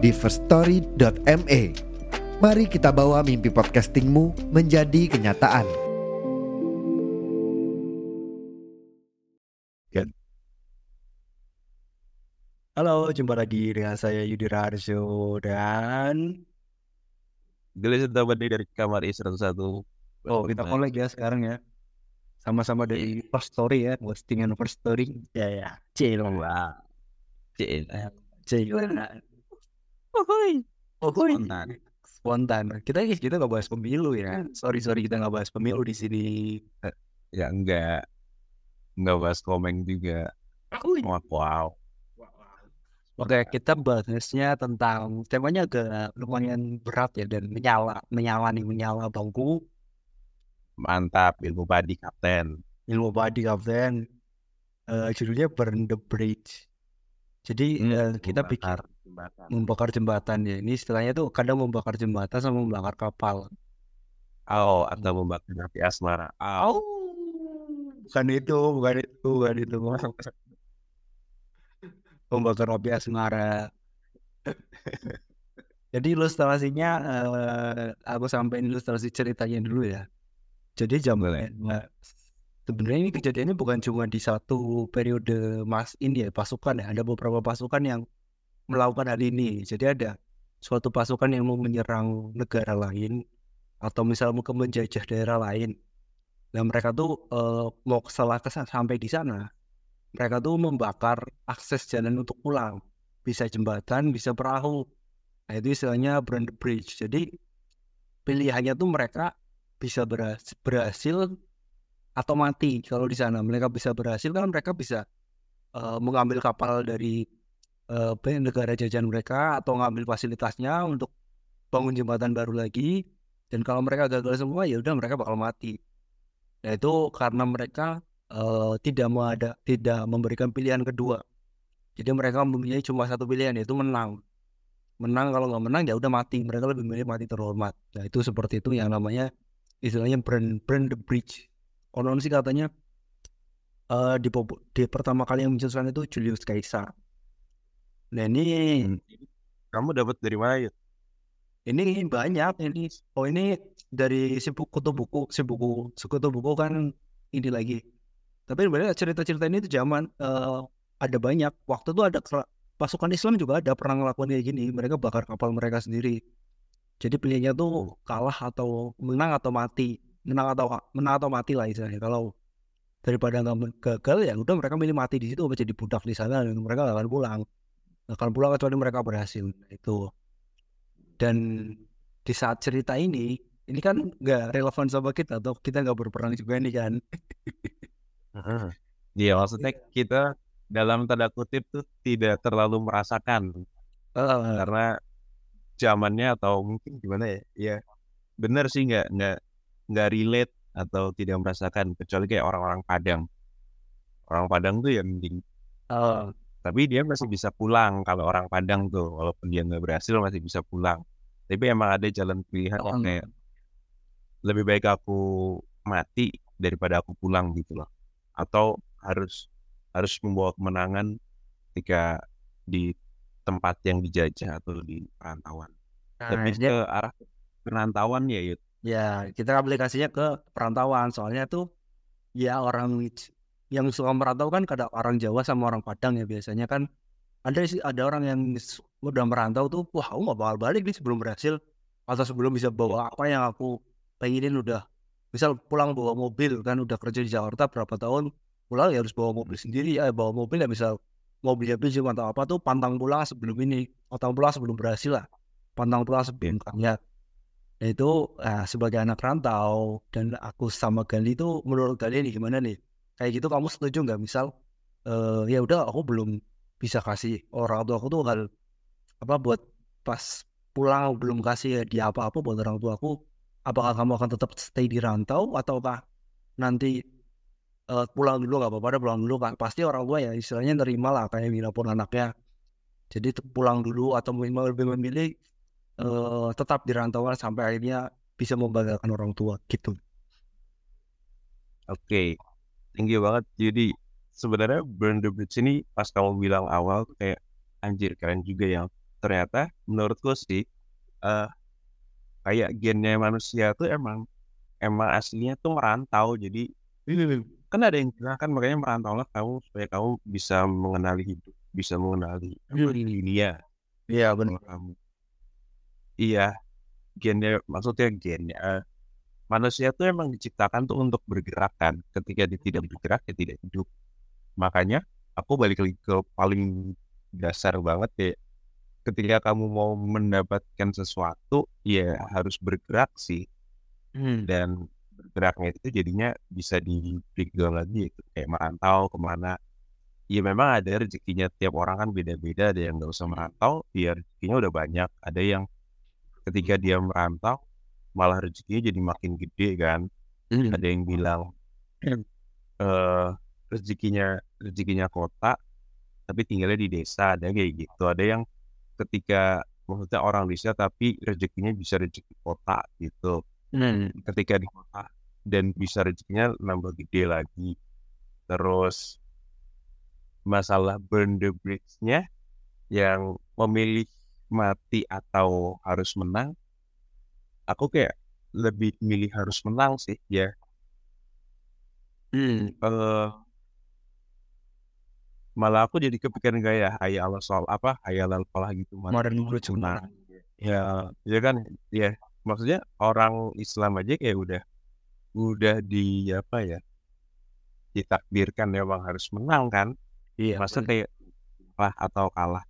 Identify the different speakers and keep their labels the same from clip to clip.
Speaker 1: di firststory.me. Mari kita bawa mimpi podcastingmu menjadi kenyataan.
Speaker 2: Halo, jumpa lagi dengan saya Yudi Raharjo dan
Speaker 3: Gelis Tabadi dari kamar I101
Speaker 2: oh kita collab ya sekarang ya. Sama-sama dari First Story ya, postingan First Story. Ya ya, cil
Speaker 3: Cil
Speaker 2: cil. Ohoy, ohoy.
Speaker 3: Spontan
Speaker 2: Spontan. Kita kita nggak bahas pemilu ya. Sorry sorry kita nggak bahas pemilu di sini.
Speaker 3: Ya enggak Enggak bahas komeng juga Wow, wow.
Speaker 2: Oke, kita bahasnya tentang temanya agak lumayan berat ya dan menyala, menyala nih, menyala bangku
Speaker 3: Mantap ilmu padi kapten
Speaker 2: ilmu body kapten Eh judulnya Burn the Bridge jadi eh, kita pikir
Speaker 3: jembatan.
Speaker 2: membakar jembatan ya. Ini istilahnya tuh kadang membakar jembatan sama membakar kapal.
Speaker 3: Oh atau membakar api asmara.
Speaker 2: Oh bukan itu bukan itu bukan itu membakar api asmara. Jadi ilustrasinya eh, aku sampein ilustrasi ceritanya dulu ya. Jadi zaman nah, sebenarnya ini kejadiannya bukan cuma di satu periode mas ini ya pasukan ya. Ada beberapa pasukan yang melakukan hal ini. Jadi ada suatu pasukan yang mau menyerang negara lain atau misalnya mau ke menjajah daerah lain. Dan mereka tuh eh, mau setelah kesan sampai di sana mereka tuh membakar akses jalan untuk pulang. Bisa jembatan bisa perahu. Nah itu istilahnya the bridge. Jadi pilihannya tuh mereka bisa berhasil, berhasil atau mati kalau di sana. Mereka bisa berhasil kan mereka bisa eh, mengambil kapal dari ya, negara jajahan mereka atau ngambil fasilitasnya untuk bangun jembatan baru lagi. Dan kalau mereka gagal semua ya udah mereka bakal mati. Nah itu karena mereka eh, tidak mau ada tidak memberikan pilihan kedua. Jadi mereka mempunyai cuma satu pilihan yaitu menang. Menang kalau nggak menang ya udah mati. Mereka lebih milih mati terhormat. Nah itu seperti itu yang namanya istilahnya burn burn the bridge. Konon sih katanya eh di, di pertama kali yang mencetuskan itu Julius Caesar nah ini.
Speaker 3: Kamu dapat dari mana ya?
Speaker 2: ini banyak ini. Oh ini dari si buku kutu buku si buku sekutu buku kan ini lagi. Tapi sebenarnya cerita-cerita ini tuh zaman eh, ada banyak. Waktu itu ada pasukan Islam juga ada pernah ngelakuin kayak gini. Mereka bakar kapal mereka sendiri. Jadi pilihannya tuh kalah atau menang atau mati. Menang atau menang atau mati lah istilahnya. Kalau daripada nggak gagal ya udah mereka milih mati di situ menjadi budak di sana dan mereka nggak akan pulang akan pulang kecuali mereka berhasil itu. Dan di saat cerita ini ini kan nggak relevan sama kita atau kita nggak berperang juga nih kan.
Speaker 3: Iya maksudnya kita dalam tanda kutip tuh tidak terlalu merasakan.
Speaker 2: Eh,
Speaker 3: karena zamannya atau mungkin gimana ya ya bener sih nggak nggak nggak relate atau tidak merasakan kecuali kayak orang-orang Padang. Orang Padang tuh ya mending
Speaker 2: eh,
Speaker 3: tapi dia masih bisa pulang kalau orang Padang tuh walaupun dia nggak berhasil masih bisa pulang. Tapi emang ada jalan pilihan yang
Speaker 2: Hmm.
Speaker 3: kayak lebih baik aku mati daripada aku pulang gitu loh. Atau harus harus membawa kemenangan ketika di tempat yang dijajah atau di perantauan.
Speaker 2: Nah,
Speaker 3: lebih
Speaker 2: ini-
Speaker 3: ke arah perantauan ya Yud.
Speaker 2: Ya kita aplikasinya ke perantauan. Soalnya tuh ya orang yang suka merantau kan kadang orang Jawa sama orang Padang ya biasanya kan. Ada sih ada orang yang udah merantau tuh wah aku nggak bakal balik nih sebelum berhasil. Atau sebelum bisa bawa apa yang aku pengenin udah. Misal pulang bawa mobil kan udah kerja di Jakarta berapa tahun pulang ya harus bawa mobil sendiri. Ya bawa mobil ya misal mobilnya pinjam atau apa tuh pantang pulang sebelum ini pantang pulang sebelum berhasil lah. Pantang pulang sebelum kaya Nah itu ah, sebagai anak rantau dan aku sama Gali itu menurut nih gimana nih? Kayak gitu kamu setuju nggak? Misal eh, ya udah aku belum bisa kasih orang tua aku tuh hal apa buat pas pulang belum kasih hadiah apa-apa buat orang tuaku apakah kamu akan tetap stay di rantau ataukah nanti uh, pulang dulu nggak apa-apa pulang dulu kan pasti orang tua ya istilahnya nerima lah kayak pun anaknya jadi pulang dulu atau lebih memilih uh, tetap di rantauan sampai akhirnya bisa membanggakan orang tua gitu
Speaker 3: oke okay. Tinggi banget. Jadi sebenarnya burn the bridge ini pas kamu bilang awal tuh kayak anjir keren juga yang ternyata menurutku sih uh, kayak gennya manusia tuh emang emang aslinya tuh merantau. Jadi kan ada yang bilang kan makanya merantau lah kamu supaya kamu bisa mengenali hidup bisa mengenali dunia
Speaker 2: iya. benar.
Speaker 3: Kamu. Iya gennya maksudnya gennya uh, manusia tuh emang diciptakan tuh untuk bergerak kan. Ketika dia tidak bergerak dia tidak hidup. Makanya aku balik lagi ke paling dasar banget ya. Ketika kamu mau mendapatkan sesuatu ya harus bergerak sih. Hmm. dan bergeraknya itu jadinya bisa di breakdown lagi itu kayak merantau ke mana. Ya memang ada rezekinya. Tiap orang kan beda-beda. Ada yang nggak usah merantau ya rezekinya udah banyak. Ada yang ketika dia merantau malah rezekinya jadi makin gede kan hmm. ada yang bilang uh, rezekinya rezekinya kota tapi tinggalnya di desa ada kayak gitu ada yang ketika maksudnya orang desa tapi rezekinya bisa rezeki kota gitu hmm. ketika di kota dan bisa rezekinya nambah gede lagi terus masalah burn the bridge-nya yang memilih mati atau harus menang aku kayak lebih milih harus menang sih ya. Hmm. uh, malah aku jadi kepikiran kayak hayal Allah soal apa? Hayal falah gitu
Speaker 2: modern lucu
Speaker 3: nah ya ya kan? Ya maksudnya orang Islam aja kayak udah udah di apa ya ditakdirkan memang harus menang kan? Iya masa kayak kalah atau kalah?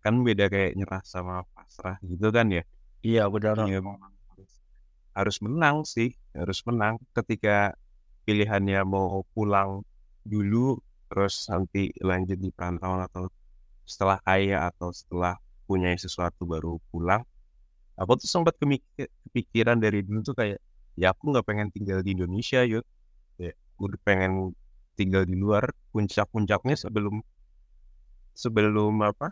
Speaker 3: Kan beda kayak nyerah sama pasrah gitu kan ya?
Speaker 2: Iya benar.
Speaker 3: Ya, harus menang sih harus menang ketika pilihannya mau pulang dulu terus nanti lanjut di perantauan atau setelah kaya atau setelah punya sesuatu baru pulang aku tuh sempat kepikiran dari dulu tuh kayak ya aku nggak pengen tinggal di Indonesia yuk ya udah pengen tinggal di luar puncak-puncaknya sebelum sebelum apa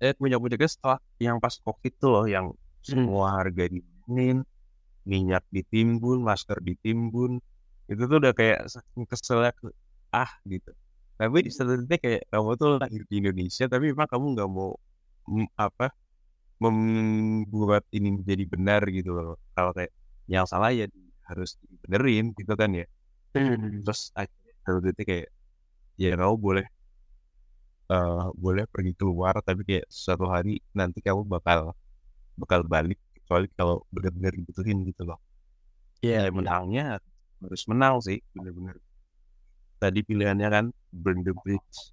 Speaker 3: eh puncak-puncaknya setelah yang pas covid tuh loh yang. Semua harga dingin minyak ditimbun masker ditimbun. Itu tuh udah kayak saking keselnya ah gitu. Tapi di satu titik kayak kamu tuh lahir di Indonesia tapi memang kamu nggak mau apa membuat ini menjadi benar gitu loh. Kalau kayak yang salah ya harus dibenerin gitu kan ya. Hmm. terus akhirnya satu titik kayak ya kamu boleh uh, boleh pergi keluar tapi kayak suatu hari nanti kamu bakal bakal balik kecuali kalau benar-benar dibutuhin gitu loh.
Speaker 2: Ya
Speaker 3: yeah, menangnya harus menang sih bener-bener. Tadi pilihannya kan burn the bridge.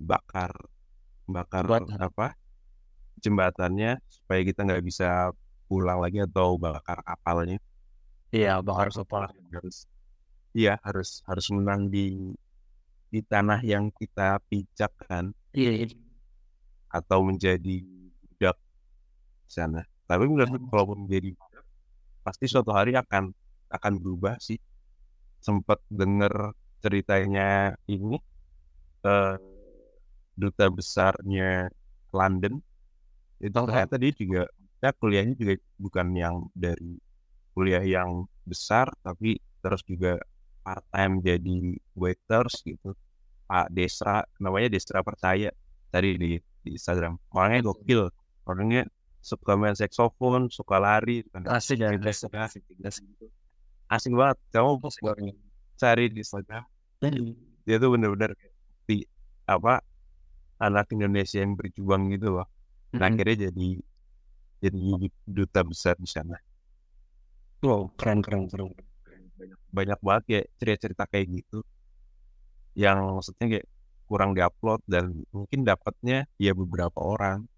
Speaker 3: Bakar bakar Buat. apa? jembatannya supaya kita nggak bisa pulang lagi atau bakar kapalnya.
Speaker 2: Iya bakar kapal.
Speaker 3: Harus iya harus harus menang di di tanah yang kita pijak kan?
Speaker 2: Iya, iya.
Speaker 3: atau menjadi sana. Tapi menurut kalau menjadi pasti suatu hari akan akan berubah sih. Sempat dengar ceritanya ini uh, duta besarnya London. Itu ternyata dia juga ya kuliahnya juga bukan yang dari kuliah yang besar tapi terus juga part time jadi waiters gitu. Pak Desra namanya Desra percaya tadi di, di Instagram. Orangnya gokil. Orangnya suka main saksofon, suka lari,
Speaker 2: kan. asik ya,
Speaker 3: asik, asik, asik, asik banget. Kamu asik cari di Instagram, dia tuh bener-bener di apa anak Indonesia yang berjuang gitu loh. Nah, akhirnya jadi jadi duta besar di sana.
Speaker 2: Wow, keren keren keren.
Speaker 3: Banyak, banyak banget ya cerita-cerita kayak gitu. Yang maksudnya kayak kurang diupload dan mungkin dapatnya ya beberapa orang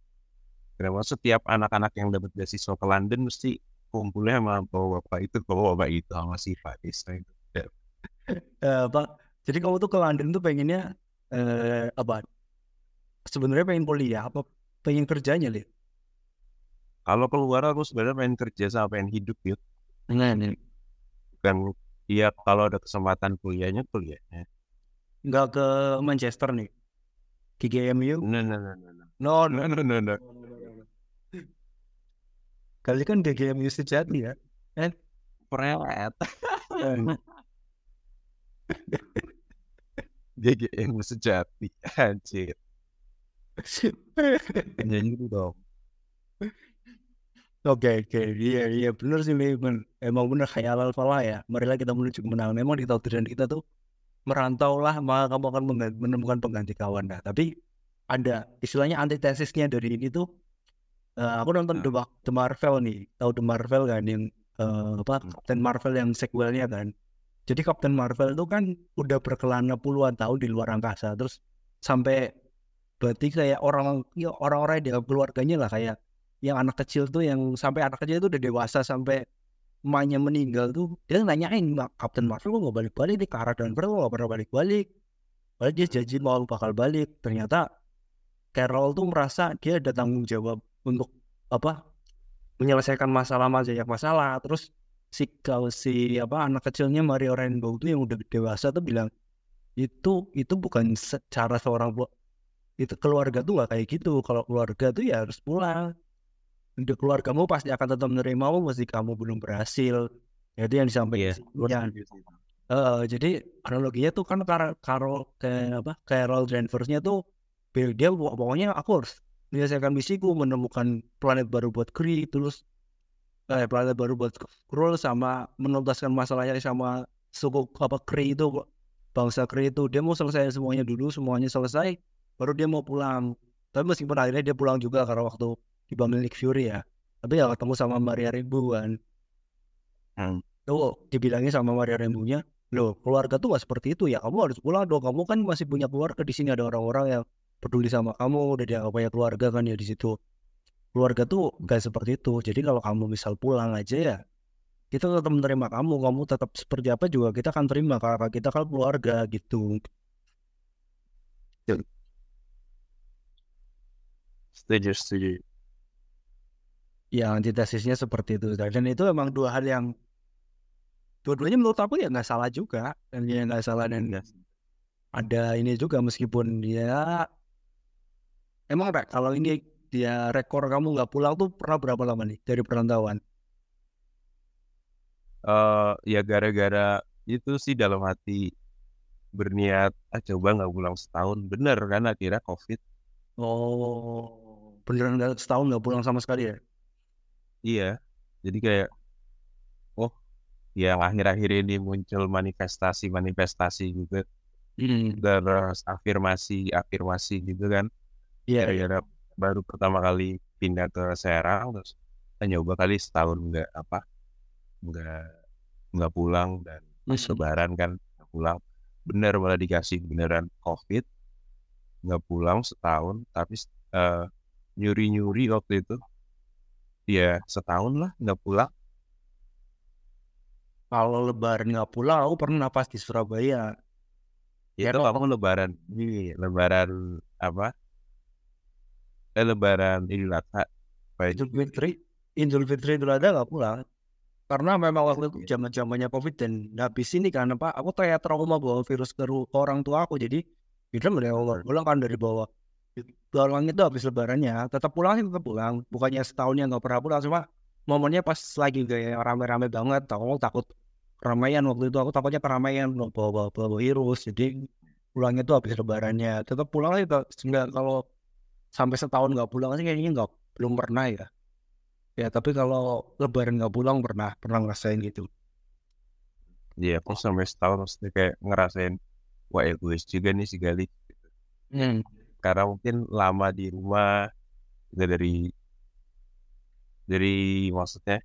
Speaker 3: Kenapa setiap anak-anak yang dapat beasiswa ke London mesti kumpulnya sama bapak-bapak itu, bapak-bapak itu sama si Desa itu. Ya.
Speaker 2: Uh, Pak, jadi kamu tuh ke London tuh pengennya uh, apa? sebenarnya pengen kuliah apa pengen kerjanya lihat
Speaker 3: Kalau keluar aku sebenarnya pengen kerja sama pengen hidup gitu.
Speaker 2: nah nih
Speaker 3: Bukan iya kalau ada kesempatan kuliahnya kuliahnya.
Speaker 2: nggak ke Manchester nih GGMU
Speaker 3: No no no no no.
Speaker 2: no no
Speaker 3: No no no no.
Speaker 2: Kali kan GGMU sejati ya
Speaker 3: Perelet.
Speaker 2: Eh,
Speaker 3: GGM sejati anjir. Ya gitu dong.
Speaker 2: Oke oke iya iya benar sih. Men- emang benar khayal falah ya marilah kita menuju kemenangan memang di takdiran kita tuh merantau lah maka kamu akan menemukan pengganti kawan nah tapi ada istilahnya antitesisnya dari ini tuh eh, aku nonton The, Mar- The Marvel nih. Tahu The Marvel kan yang eh, apa
Speaker 3: Hmm.
Speaker 2: Captain Marvel yang sequelnya kan? Jadi Captain Marvel itu kan udah berkelana puluhan tahun di luar angkasa. Terus sampai berarti kayak orang ya orang-orang di keluarganya lah kayak yang anak kecil tuh yang sampai anak kecil itu udah dewasa sampai emaknya meninggal tuh dia nanyain "Mak, Captain Marvel kok nggak balik-balik nih? Kara dan Marvel kok nggak pernah balik-balik? Padahal dia janji mau bakal balik. Ternyata Carol tuh merasa dia ada tanggung jawab untuk apa menyelesaikan masalah banyak masalah terus si kalau si apa anak kecilnya Mario Rainbow tuh yang udah dewasa tuh bilang itu itu bukan secara seorang itu keluarga tuh nggak kayak gitu kalau keluarga tuh ya harus pulang untuk keluargamu pasti akan tetap menerimamu meski kamu belum berhasil itu yang disampaikan
Speaker 3: Iya.
Speaker 2: si Ian. Eh, jadi analoginya tuh kan Carol kayak apa Carol Danvers-nya tuh dia pok- pokoknya aku harus menyelesaikan misiku menemukan planet baru buat Kree terus eh planet baru buat Skrull sama menuntaskan masalahnya sama suku apa Kree itu bangsa Kree itu. Dia mau selesai semuanya dulu semuanya selesai baru dia mau pulang. Tapi meskipun akhirnya dia pulang juga karena waktu dipanggil Nick Fury ya. Tapi ya ketemu sama Maria Rainbow kan.
Speaker 3: Hmm.
Speaker 2: tuh dibilangnya sama Maria Rainbow-nya loh keluarga tuh gak seperti itu ya. Kamu harus pulang dong. Kamu kan masih punya keluarga di sini ada orang-orang yang peduli sama kamu udah dianggap punya keluarga kan ya di situ. Keluarga tuh gak seperti itu. Jadi kalau kamu misal pulang aja ya kita tetap menerima kamu kamu tetap seperti apa juga kita akan terima karena kita kan keluarga gitu.
Speaker 3: Setuju setuju.
Speaker 2: ya antitesisnya seperti itu. Dan itu emang dua hal yang dua-duanya menurut aku ya nggak salah juga. Dan ya nggak salah dan ada ini juga meskipun dia emang Rek, kalau ini dia rekor kamu nggak pulang tuh pernah berapa lama nih dari perantauan?
Speaker 3: Eh ya gara-gara itu sih dalam hati berniat ah coba nggak pulang setahun. Bener kan akhirnya covid.
Speaker 2: Oh beneran nggak setahun nggak pulang sama sekali ya?
Speaker 3: Iya jadi kayak oh ya akhir-akhir ini muncul manifestasi manifestasi juga
Speaker 2: hmm.
Speaker 3: terus afirmasi afirmasi gitu kan
Speaker 2: iya iya.
Speaker 3: gara-gara baru pertama kali pindah ke Serang terus ah, nyoba kali setahun nggak apa nggak nggak pulang dan
Speaker 2: Masuk.
Speaker 3: lebaran kan nggak pulang bener malah dikasih beneran covid nggak pulang setahun tapi eh, nyuri-nyuri waktu itu ya setahun lah nggak pulang
Speaker 2: kalau lebaran nggak pulang aku pernah pas di Surabaya
Speaker 3: itu
Speaker 2: Kero.
Speaker 3: kamu lebaran ini lebaran apa eh lebaran Idul Adha?
Speaker 2: Idul Fitri. Idul Fitri Idul Adha nggak pulang. Karena memang waktu itu zaman zamannya covid dan habis ini kan apa aku kayak trauma bawa virus ke orang tua aku. Jadi kita mulai awal pulang kan dari bawah. Pulang itu habis lebarannya. Tetap pulang sih tetap pulang. Bukannya setahunnya nggak pernah pulang. Cuma momennya pas lagi kayak rame-rame banget. Aku takut keramaian waktu itu. Aku takutnya keramaian bawa bawa, bawa virus. Jadi pulangnya itu habis lebarannya. Tetap pulang sih nggak kalau sampai setahun nggak pulang sih kayaknya nggak belum pernah ya ya tapi kalau lebaran nggak pulang pernah pernah ngerasain gitu
Speaker 3: Iya, aku sampai setahun maksudnya kayak ngerasain wah egois juga nih si Gali.
Speaker 2: hmm.
Speaker 3: Karena mungkin lama di rumah juga dari dari maksudnya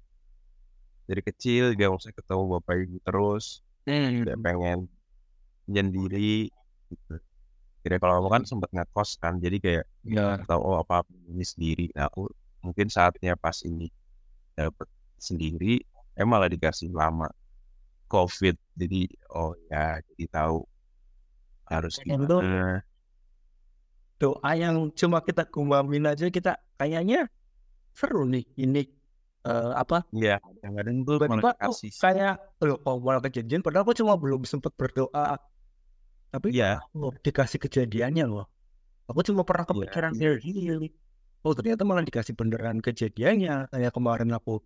Speaker 3: dari kecil dia maksudnya ketemu bapak ibu terus dia pengen menyendiri gitu. Kira kalau aku kan sempat ngekos kan jadi kayak
Speaker 2: ya
Speaker 3: tahu oh apa ini sendiri. Nah aku mungkin saatnya pas ini dapet sendiri, eh malah dikasih lama COVID. Jadi oh ya jadi tahu harus gimana.
Speaker 2: doa yang cuma kita gumamin aja kita kayaknya seru nih ini eh, apa
Speaker 3: Iya, kadang-kadang tuh
Speaker 2: tiba-tiba
Speaker 3: malah
Speaker 2: tuh
Speaker 3: kasih.
Speaker 2: kayak loh kok malah kejadian padahal aku cuma belum sempat berdoa tapi
Speaker 3: Iya,
Speaker 2: oh, dikasih kejadiannya loh. Aku cuma pernah
Speaker 3: Iya.
Speaker 2: kepikiran kayak gini oh ternyata malah dikasih beneran kejadiannya. Kayak kemarin aku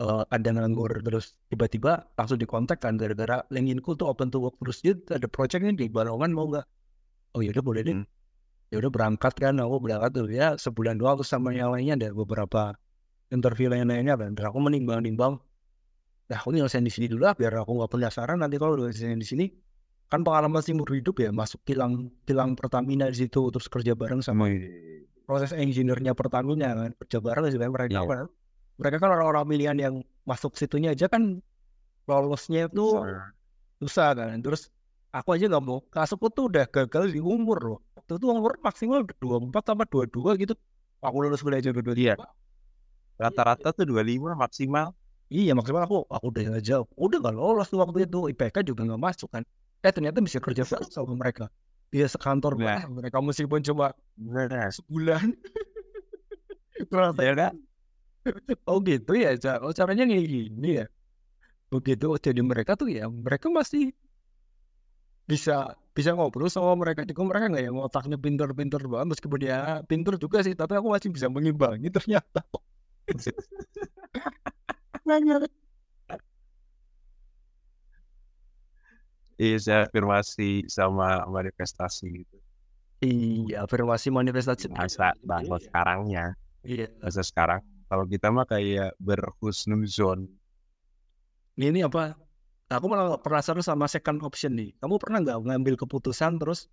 Speaker 2: eh, ada nganggur terus tiba-tiba langsung dikontak kan gara-gara LinkedIn-ku tuh open to work terus. Dia ada projectnya di Balongan mau nggak? Oh yaudah boleh deh.
Speaker 3: Hmm.
Speaker 2: ya udah berangkat kan. Aku berangkat tuh ya sebulan doang. Terus sama yang lainnya ada beberapa interview lain lainnya kan terus aku menimbang-nimbang. Nah aku nyelesain di sini dulu lah biar aku nggak penasaran nanti kalau udah di sini kan pengalaman seumur hidup ya masuk kilang kilang Pertamina di situ terus kerja bareng sama proses engineer-nya Pertamina kan kerja bareng sebenarnya mereka
Speaker 3: Iya.
Speaker 2: kan mereka kan orang-orang pilihan yang masuk situnya aja kan lolosnya itu susah kan. Terus aku aja nggak mau kasupku tuh udah gagal di umur loh. Waktu itu umur maksimal dua empat sama dua dua gitu. Aku lulus kuliah aja dua
Speaker 3: Iya. Rata-rata tuh 25 maksimal.
Speaker 2: iya maksimal aku aku udah aja udah nggak lolos tuh waktu itu IPK juga nggak masuk kan eh ternyata bisa kerja sama mereka. Dia sekantor
Speaker 3: Nah.
Speaker 2: mereka meskipun cuma
Speaker 3: Bener.
Speaker 2: sebulan. Ternyata
Speaker 3: Ya kan?
Speaker 2: oh gitu ya oh caranya kayak gini ya. Begitu jadi mereka tuh ya mereka masih bisa bisa ngobrol sama mereka juga. Mereka nggak yang otaknya pinter-pinter banget meskipun dia pinter juga sih tapi aku masih bisa mengimbangi ternyata
Speaker 3: Iya, saya afirmasi sama manifestasi gitu.
Speaker 2: iya afirmasi manifestasi
Speaker 3: Bahasa bahasa sekarangnya,
Speaker 2: iya
Speaker 3: bahasa sekarang. Kalau kita mah kayak berhusnuzon.
Speaker 2: ini apa aku malah penasaran sama second option nih kamu pernah nggak ngambil keputusan terus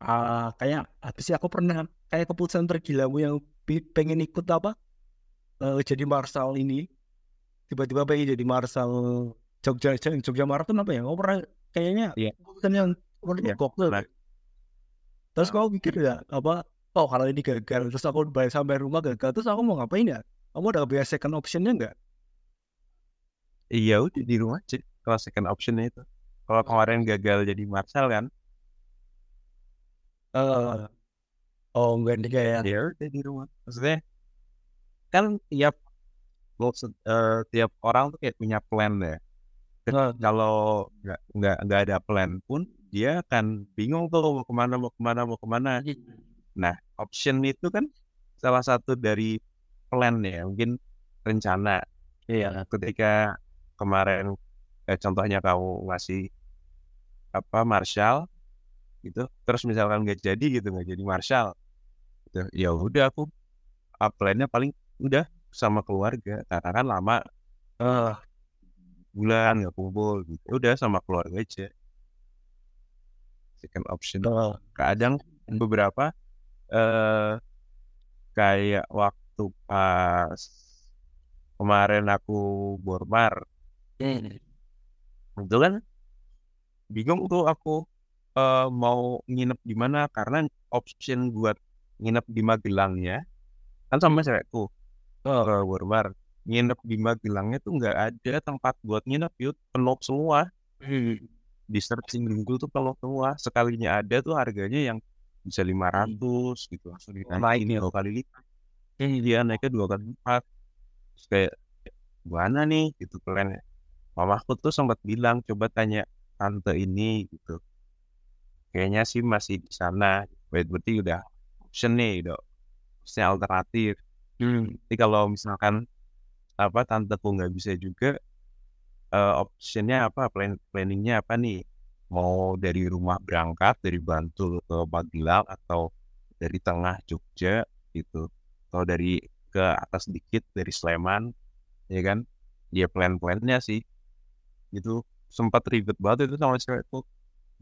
Speaker 2: ah kayak apa sih aku pernah kayak keputusan tergilamu yang pengen ikut apa eh, jadi marshal ini tiba-tiba pengen jadi marshal Jogja Jogja Marathon apa ya kamu pernah kayaknya
Speaker 3: Iya.
Speaker 2: keputusan yang menurut
Speaker 3: Iya,
Speaker 2: gokil
Speaker 3: pernah.
Speaker 2: terus kamu mikir ya apa oh kalau ini gagal terus aku balik sampai rumah gagal terus aku mau ngapain ya kamu ada biaya second optionnya nggak
Speaker 3: Iya udah di rumah aja. Kalau second optionnya itu. Kalau kemarin gagal jadi marshal kan,
Speaker 2: Eh, oh enggak nih kayak
Speaker 3: ya udah di rumah. Maksudnya kan tiap maksud, eh, tiap orang tuh kayak punya plan ya.
Speaker 2: Nah.
Speaker 3: Kalau nggak nggak nggak ada plan pun dia akan bingung tuh mau ke mana mau ke mana mau ke mana. Nah option itu kan salah satu dari plan ya mungkin rencana.
Speaker 2: iya
Speaker 3: Ketika kemarin eh, contohnya kamu ngasih apa marshal gitu terus misalkan nggak jadi gitu nggak jadi marshal gitu ya udah aku uh, plannya paling udah sama keluarga karena kan lama
Speaker 2: eh
Speaker 3: bulan nggak kumpul gitu. Udah sama keluarga aja. Second option.
Speaker 2: Eh,
Speaker 3: kadang beberapa eh kayak waktu pas kemarin aku bormar.
Speaker 2: Hmm.
Speaker 3: itu kan bingung tuh aku eh, mau nginep di mana karena option buat nginep di Magelangnya kan sama cewekku
Speaker 2: Oh.
Speaker 3: ke Bormar nginep di Magelangnya tuh nggak ada tempat buat nginep yuk penuh semua.
Speaker 2: Hmm.
Speaker 3: di searching Google tuh penuh semua. Sekalinya ada tuh harganya yang bisa 500 gitu. Langsung
Speaker 2: naik
Speaker 3: dinaikin dua kali lipat. Dia naiknya dua kali lipat. Terus kayak gimana nih? Gitu plannya mamaku tuh sempat bilang coba tanya tante ini gitu. Kayaknya sih masih di sana. Wait, berarti udah option nih udah option alternatif.
Speaker 2: Hmm.
Speaker 3: tapi kalau misalkan apa tanteku nggak bisa juga eh, optionnya apa plan planningnya apa nih? Mau dari rumah berangkat dari Bantul ke Magelang atau dari tengah Jogja gitu atau dari ke atas dikit dari Sleman ya kan? Ya plan-plannya sih itu sempat ribet banget itu sama cewekku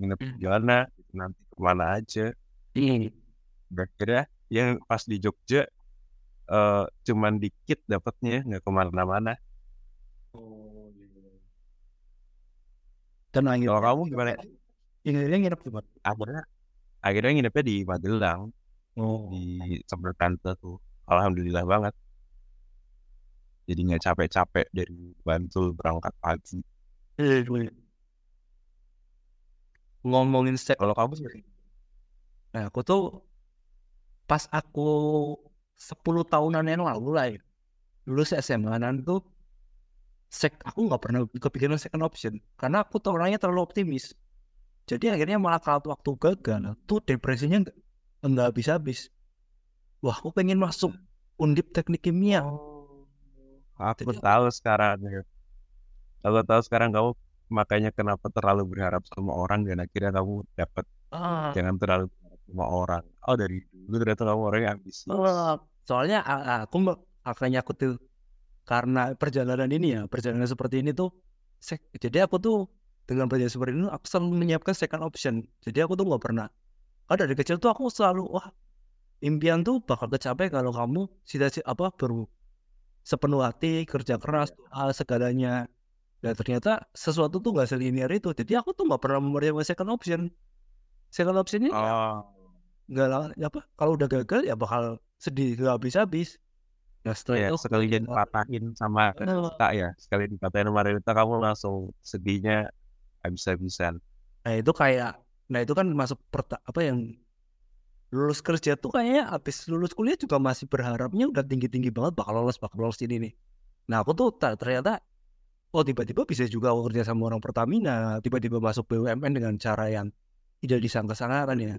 Speaker 3: nginep di mana gitu, nanti ke mana aja.
Speaker 2: Hmm.
Speaker 3: akhirnya yang pas di Jogja eh cuman dikit dapatnya nggak ke mana-mana.
Speaker 2: Dan akhirnya
Speaker 3: kalau kamu gimana?
Speaker 2: akhirnya nginep di mana?
Speaker 3: akhirnya akhirnya nginepnya di Magelang
Speaker 2: oh.
Speaker 3: di seberang tante tuh. Alhamdulillah banget. Jadi nggak capek-capek dari Bantul berangkat pagi.
Speaker 2: Eh, gue- ngomongin set
Speaker 3: kalau kamu sih
Speaker 2: nah aku tuh pas aku 10 tahunan yang lalu lah ya, lulus SMA nan tuh sek aku nggak pernah kepikiran second option karena aku tuh orangnya terlalu optimis jadi akhirnya malah kalau waktu gagal tuh depresinya nggak habis-habis wah aku pengen masuk undip teknik kimia
Speaker 3: Aku
Speaker 2: Jadi-
Speaker 3: tahu sekarang. ya. Aku tahu sekarang kamu makanya kenapa terlalu berharap sama orang dan akhirnya kamu dapat
Speaker 2: ah,
Speaker 3: jangan terlalu sama orang. Oh dari dulu ternyata kamu orang yang ambisius.
Speaker 2: Soalnya aku makanya aku tuh karena perjalanan ini ya perjalanan seperti ini tuh jadi aku tuh dengan perjalanan seperti ini aku selalu menyiapkan second option. Jadi aku tuh nggak pernah kan dari kecil tuh aku selalu wah impian tuh bakal kecapai kalau kamu cita apa baru sepenuh hati kerja keras ah, segalanya. Dan ternyata sesuatu tuh nggak selinier itu. Jadi aku tuh nggak pernah mempersiapkan second option. Second optionnya
Speaker 3: Oh,
Speaker 2: nggak lah apa kalau udah gagal ya bakal sedih nggak habis-habis nah setelah
Speaker 3: ya
Speaker 2: itu
Speaker 3: sekali jadi dipatahin sama. Rita ya. Sekali dipatahin sama Rita kamu langsung sedihnya habis-habisan.
Speaker 2: nah itu kayak nah itu kan masuk perta apa yang lulus kerja tuh kayaknya habis lulus kuliah juga masih berharapnya udah tinggi-tinggi banget bakal lolos bakal lolos ini nih nah aku tuh tak ternyata oh tiba-tiba bisa juga aku kerja sama orang Pertamina tiba-tiba masuk BUMN dengan cara yang tidak disangka-sangka kan ya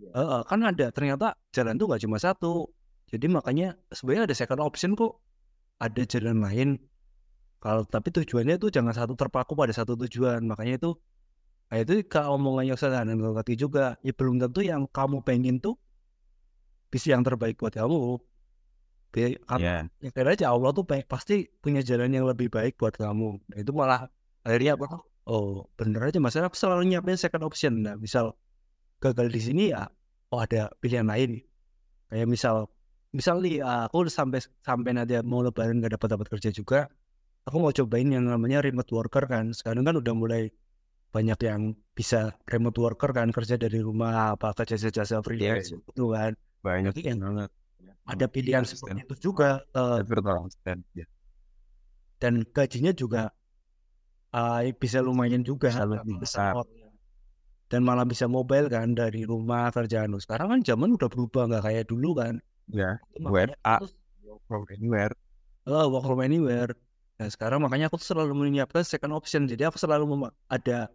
Speaker 2: Heeh, kan ada ternyata jalan tuh gak cuma satu. Jadi makanya sebenarnya ada second option kok. Ada jalan lain. Kalau tapi tujuannya tuh jangan satu terpaku pada satu tujuan. Makanya itu nah itu kalau omongannya Ustaz dan Kaki juga. Ya belum tentu yang kamu pengen tuh bisa yang terbaik buat kamu. Karena
Speaker 3: Ya.
Speaker 2: ya kira aja Allah tuh pasti punya jalan yang lebih baik buat kamu. Nah, itu malah akhirnya apa? Oh bener aja masalah selalu nyiapin second option. Nah misal gagal di sini ya oh ada pilihan lain kayak misal misal nih aku udah sampai sampai nanti mau lebaran nggak dapat dapat kerja juga aku mau cobain yang namanya remote worker kan sekarang kan udah mulai banyak yang bisa remote worker kan kerja dari rumah apa kerja jasa freelance
Speaker 3: Iya.
Speaker 2: itu kan
Speaker 3: Banyak
Speaker 2: Jadi kan
Speaker 3: banget.
Speaker 2: ada pilihan seperti itu juga eh.
Speaker 3: Ya.
Speaker 2: dan gajinya juga eh, bisa lumayan juga
Speaker 3: Bisa lebih besar.
Speaker 2: Dan malah bisa mobile kan dari rumah kerjaan lu. sekarang kan zaman udah berubah nggak kayak dulu kan
Speaker 3: Ya. WFA.
Speaker 2: aku tuh-
Speaker 3: From anywhere.
Speaker 2: Oh, work from anywhere. Nah, sekarang makanya aku selalu menyiapkan second option. Jadi aku selalu ada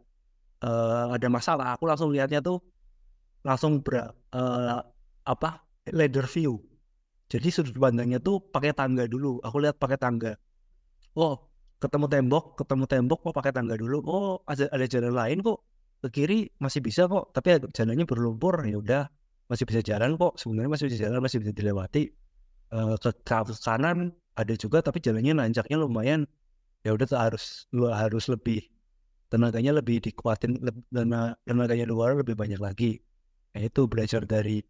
Speaker 2: eh, ada masalah, aku langsung lihatnya tuh langsung ber eh, apa ladder view. Jadi sudut pandangnya tuh pakai tangga dulu. Aku lihat pakai tangga. Oh, ketemu tembok, ketemu tembok kok pakai tangga dulu. Oh, ada ada jalan lain kok. Ke kiri masih bisa kok, tapi jalannya berlumpur. Ya udah, masih bisa jalan kok. Sebenarnya masih bisa jalan, masih bisa dilewati. Eh, ke kanan ada juga tapi jalannya nanjaknya lumayan ya udah harus lu harus lebih tenaganya lebih dikuatin tenaganya luar lebih banyak lagi nah, itu belajar dari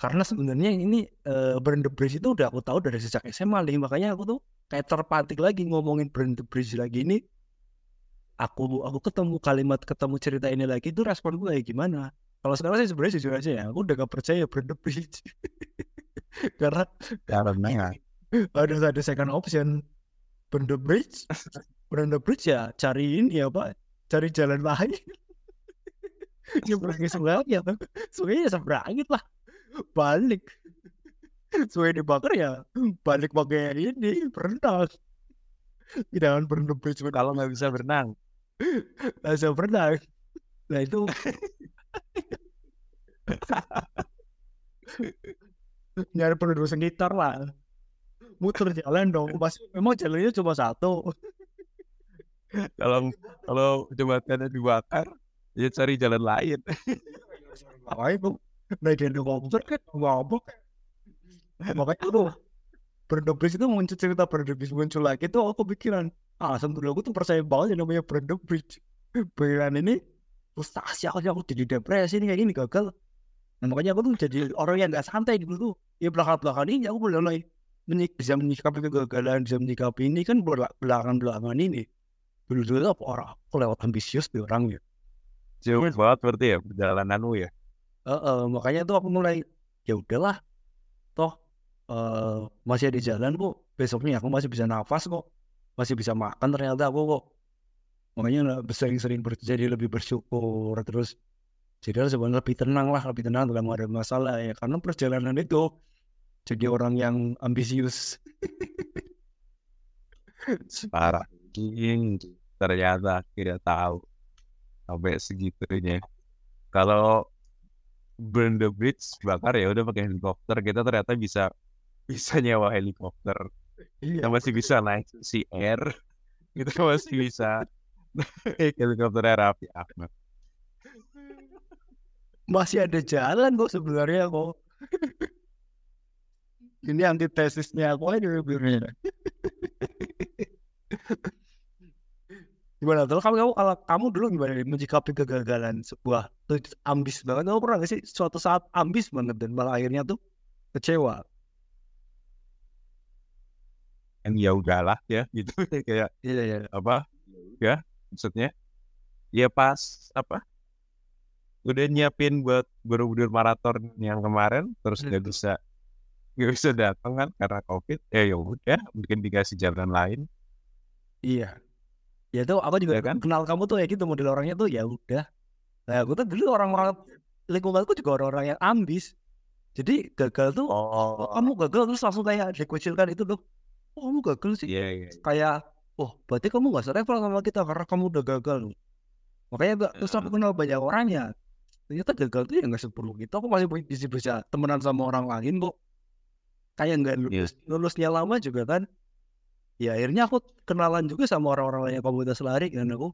Speaker 2: karena sebenarnya ini eh, Burn the Bridge itu udah aku tahu dari sejak SMA nih makanya aku tuh kayak terpatik lagi ngomongin Burn the Bridge lagi ini aku aku ketemu kalimat ketemu cerita ini lagi itu respon gue kayak gimana? Kalau sekarang sih sebenarnya jujur aja ya aku udah gak percaya the Bridge. Karena
Speaker 3: Karena
Speaker 2: ada ada second option. Burn the bridge burn the bridge ya cari ini ya pak cari jalan lain. Nyebrangin sungai ya sungai ya seberangin lah. Balik. Sungai dibakar ya balik pakai ini berenang. Jangan burn the bridge
Speaker 3: kalau nggak bisa berenang.
Speaker 2: Langsung berenang nah itu. Nyari penduduk sekitar lah. Muter jalan dong. Pas memang jalannya cuma satu.
Speaker 3: Kalau kalau jembatannya dibakar, ya cari jalan lain.
Speaker 2: apa itu naik helikopter kan mabok makanya tuh Bridge itu muncul cerita Bridge muncul lagi tuh aku pikiran ah sebetulnya aku tuh percaya banget yang namanya Bridge. Pikiran ini frustasi aku aku jadi depresi ini kayak gini gagal. Nah, makanya aku tuh jadi orang yang gak santai dulu tuh ya belakang-belakang ini aku mulai menyik bisa menyikapi kegagalan bisa menyikapi ini kan belak- belakangan-belakangan ini. Dulu dulu apa orang aku lewat ambisius tuh orang ya.
Speaker 3: Jauh banget berarti ya perjalananmu ya.
Speaker 2: Heeh, makanya tuh aku mulai ya udahlah toh eh masih ada jalan kok besoknya aku masih bisa nafas kok masih bisa makan ternyata aku kok makanya sering-sering jadi lebih bersyukur terus Jadi harus lebih tenang lah, lebih tenang dalam menghadapi masalah ya. Karena perjalanan itu jadi orang yang ambisius.
Speaker 3: Parah. Ternyata tidak tahu sampai segitunya. Kalau burn the bridge bakar ya udah pakai helikopter kita ternyata bisa bisa nyewa helikopter kita masih bisa naik si air. Kita masih bisa. Naik helikopter Raffi Ahmad.
Speaker 2: Masih ada jalan kok sebenarnya kok. Ini antitesisnya aku aja sebenarnya. Gimana? Tuh kamu, kamu kalau kamu dulu gimana nih menyikapi kegagalan sebuah ambis banget. Kamu pernah gak sih suatu saat ambis banget dan malah akhirnya tuh kecewa
Speaker 3: kan ya udahlah ya gitu. Kayak
Speaker 2: iya iya
Speaker 3: apa ya maksudnya ya pas apa udah nyiapin buat Borobudur maraton yang kemarin terus nggak bisa nggak bisa datang kan karena covid ya ya udah mungkin dikasih jalan lain.
Speaker 2: Iya. Ya tuh aku juga
Speaker 3: Ya kan?
Speaker 2: kenal kamu tuh ya gitu model orangnya tuh ya udah. Nah aku tuh dulu orang-orang lingkunganku juga orang-orang yang ambis. Jadi gagal tuh oh,
Speaker 3: oh
Speaker 2: kamu gagal terus langsung kayak dikucilkan itu loh oh kamu gagal sih.
Speaker 3: Iya iya
Speaker 2: kayak oh berarti kamu gak selevel sama kita karena kamu udah gagal loh. Makanya gak terus aku kenal banyak orang ya ternyata gagal tuh ya gak seperlu gitu aku masih bisa bisa temenan sama orang lain kok. Kayak nggak lulus lulusnya lama juga kan. Ya akhirnya aku kenalan juga sama orang-orang lain yang komunitas lari dan aku.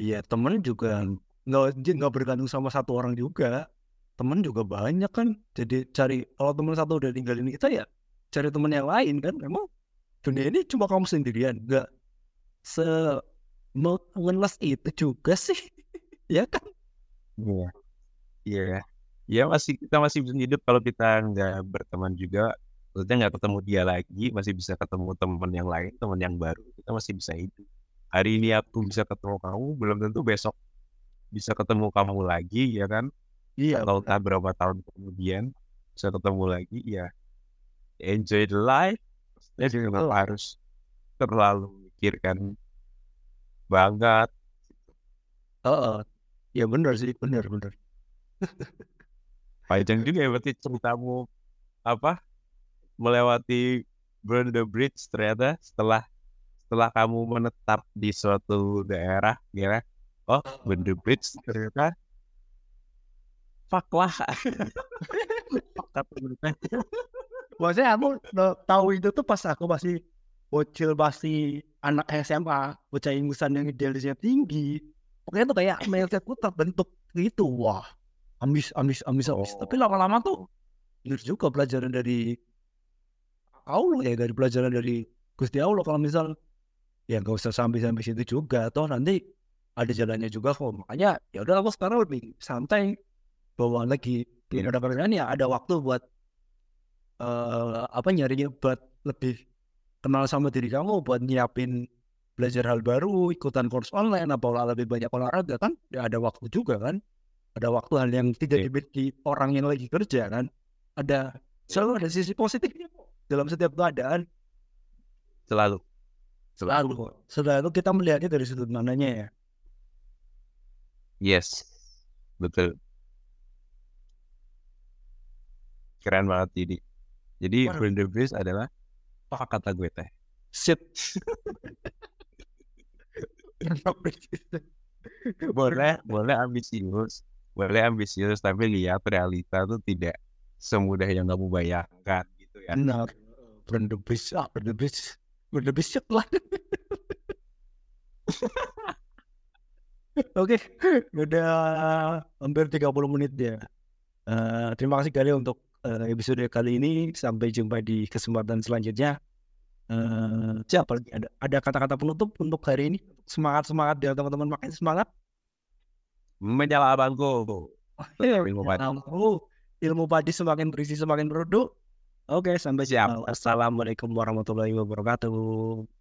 Speaker 2: Ya temen juga nggak nggak bergantung sama satu orang juga. Temen juga banyak kan. Jadi cari kalau temen satu udah tinggalin kita ya cari temen yang lain kan. Memang dunia ini cuma kamu sendirian nggak se mengelas itu juga sih ya kan
Speaker 3: Iya. Iya. Ya masih kita masih bisa hidup kalau kita nggak berteman juga. Maksudnya nggak ketemu dia lagi, masih bisa ketemu teman yang lain, teman yang baru. Kita masih bisa hidup. Hari ini aku bisa ketemu kamu, belum tentu besok bisa ketemu kamu lagi, ya kan?
Speaker 2: iya
Speaker 3: Atau entah berapa tahun kemudian bisa ketemu lagi, ya enjoy the life. Maksudnya juga nggak harus terlalu mikirkan banget.
Speaker 2: Heeh. ya benar sih benar benar
Speaker 3: Panjang juga ya berarti ceritamu apa melewati burn the bridge ternyata setelah setelah kamu menetap di suatu daerah kira oh burn the bridge ternyata fuck lah.
Speaker 2: maksudnya aku tahu itu tuh pas aku masih bocil masih anak SMA bocah ingusan yang idealisnya tinggi. Pokoknya tuh kayak mindsetku terbentuk gitu. Wah ambis ambis ambis ambis.
Speaker 3: Oh.
Speaker 2: tapi lama-lama tuh bener juga pelajaran dari Allah ya dari pelajaran dari Gusti Allah. Kalau misal ya nggak usah sampai sampai situ juga. Toh nanti ada jalannya juga kok. Makanya ya udah aku sekarang lebih santai bawa lagi.
Speaker 3: Iya.
Speaker 2: ada pekerjaan ya ada waktu buat eh apa nyarinya buat lebih kenal sama diri kamu buat nyiapin belajar hal baru ikutan course online apa olah lebih banyak olahraga kan? Ya ada waktu juga kan? Ada waktu hal yang tidak
Speaker 3: Iya.
Speaker 2: dimiliki orang yang lagi kerja kan? Ada selalu ada sisi positifnya kok dalam setiap keadaan.
Speaker 3: Selalu.
Speaker 2: Selalu. Setelah itu kita melihatnya dari sudut mananya ya.
Speaker 3: Yes. Betul. Keren banget jadi jadi
Speaker 2: Waduh.
Speaker 3: the bridge adalah apa kata gue teh.
Speaker 2: Shit.
Speaker 3: Boleh boleh ambisius boleh ambisius tapi lihat realita tuh tidak semudah yang kamu bayangkan gitu ya.
Speaker 2: Benar. Berdebis ah berdebis berdebis shit lah. Oke, udah hampir 30 menit ya. Eh, terima kasih kali untuk episode kali ini. Sampai jumpa di kesempatan selanjutnya. Eh, siapa lagi? Ada ada kata-kata penutup untuk hari ini? Semangat semangat ya teman-teman makin semangat.
Speaker 3: menyala abangku Ilmu padi.
Speaker 2: Ilmu, padi semakin berisi semakin produk. Oke, sampai
Speaker 3: Siap.
Speaker 2: jumpa. Assalamualaikum warahmatullahi wabarakatuh.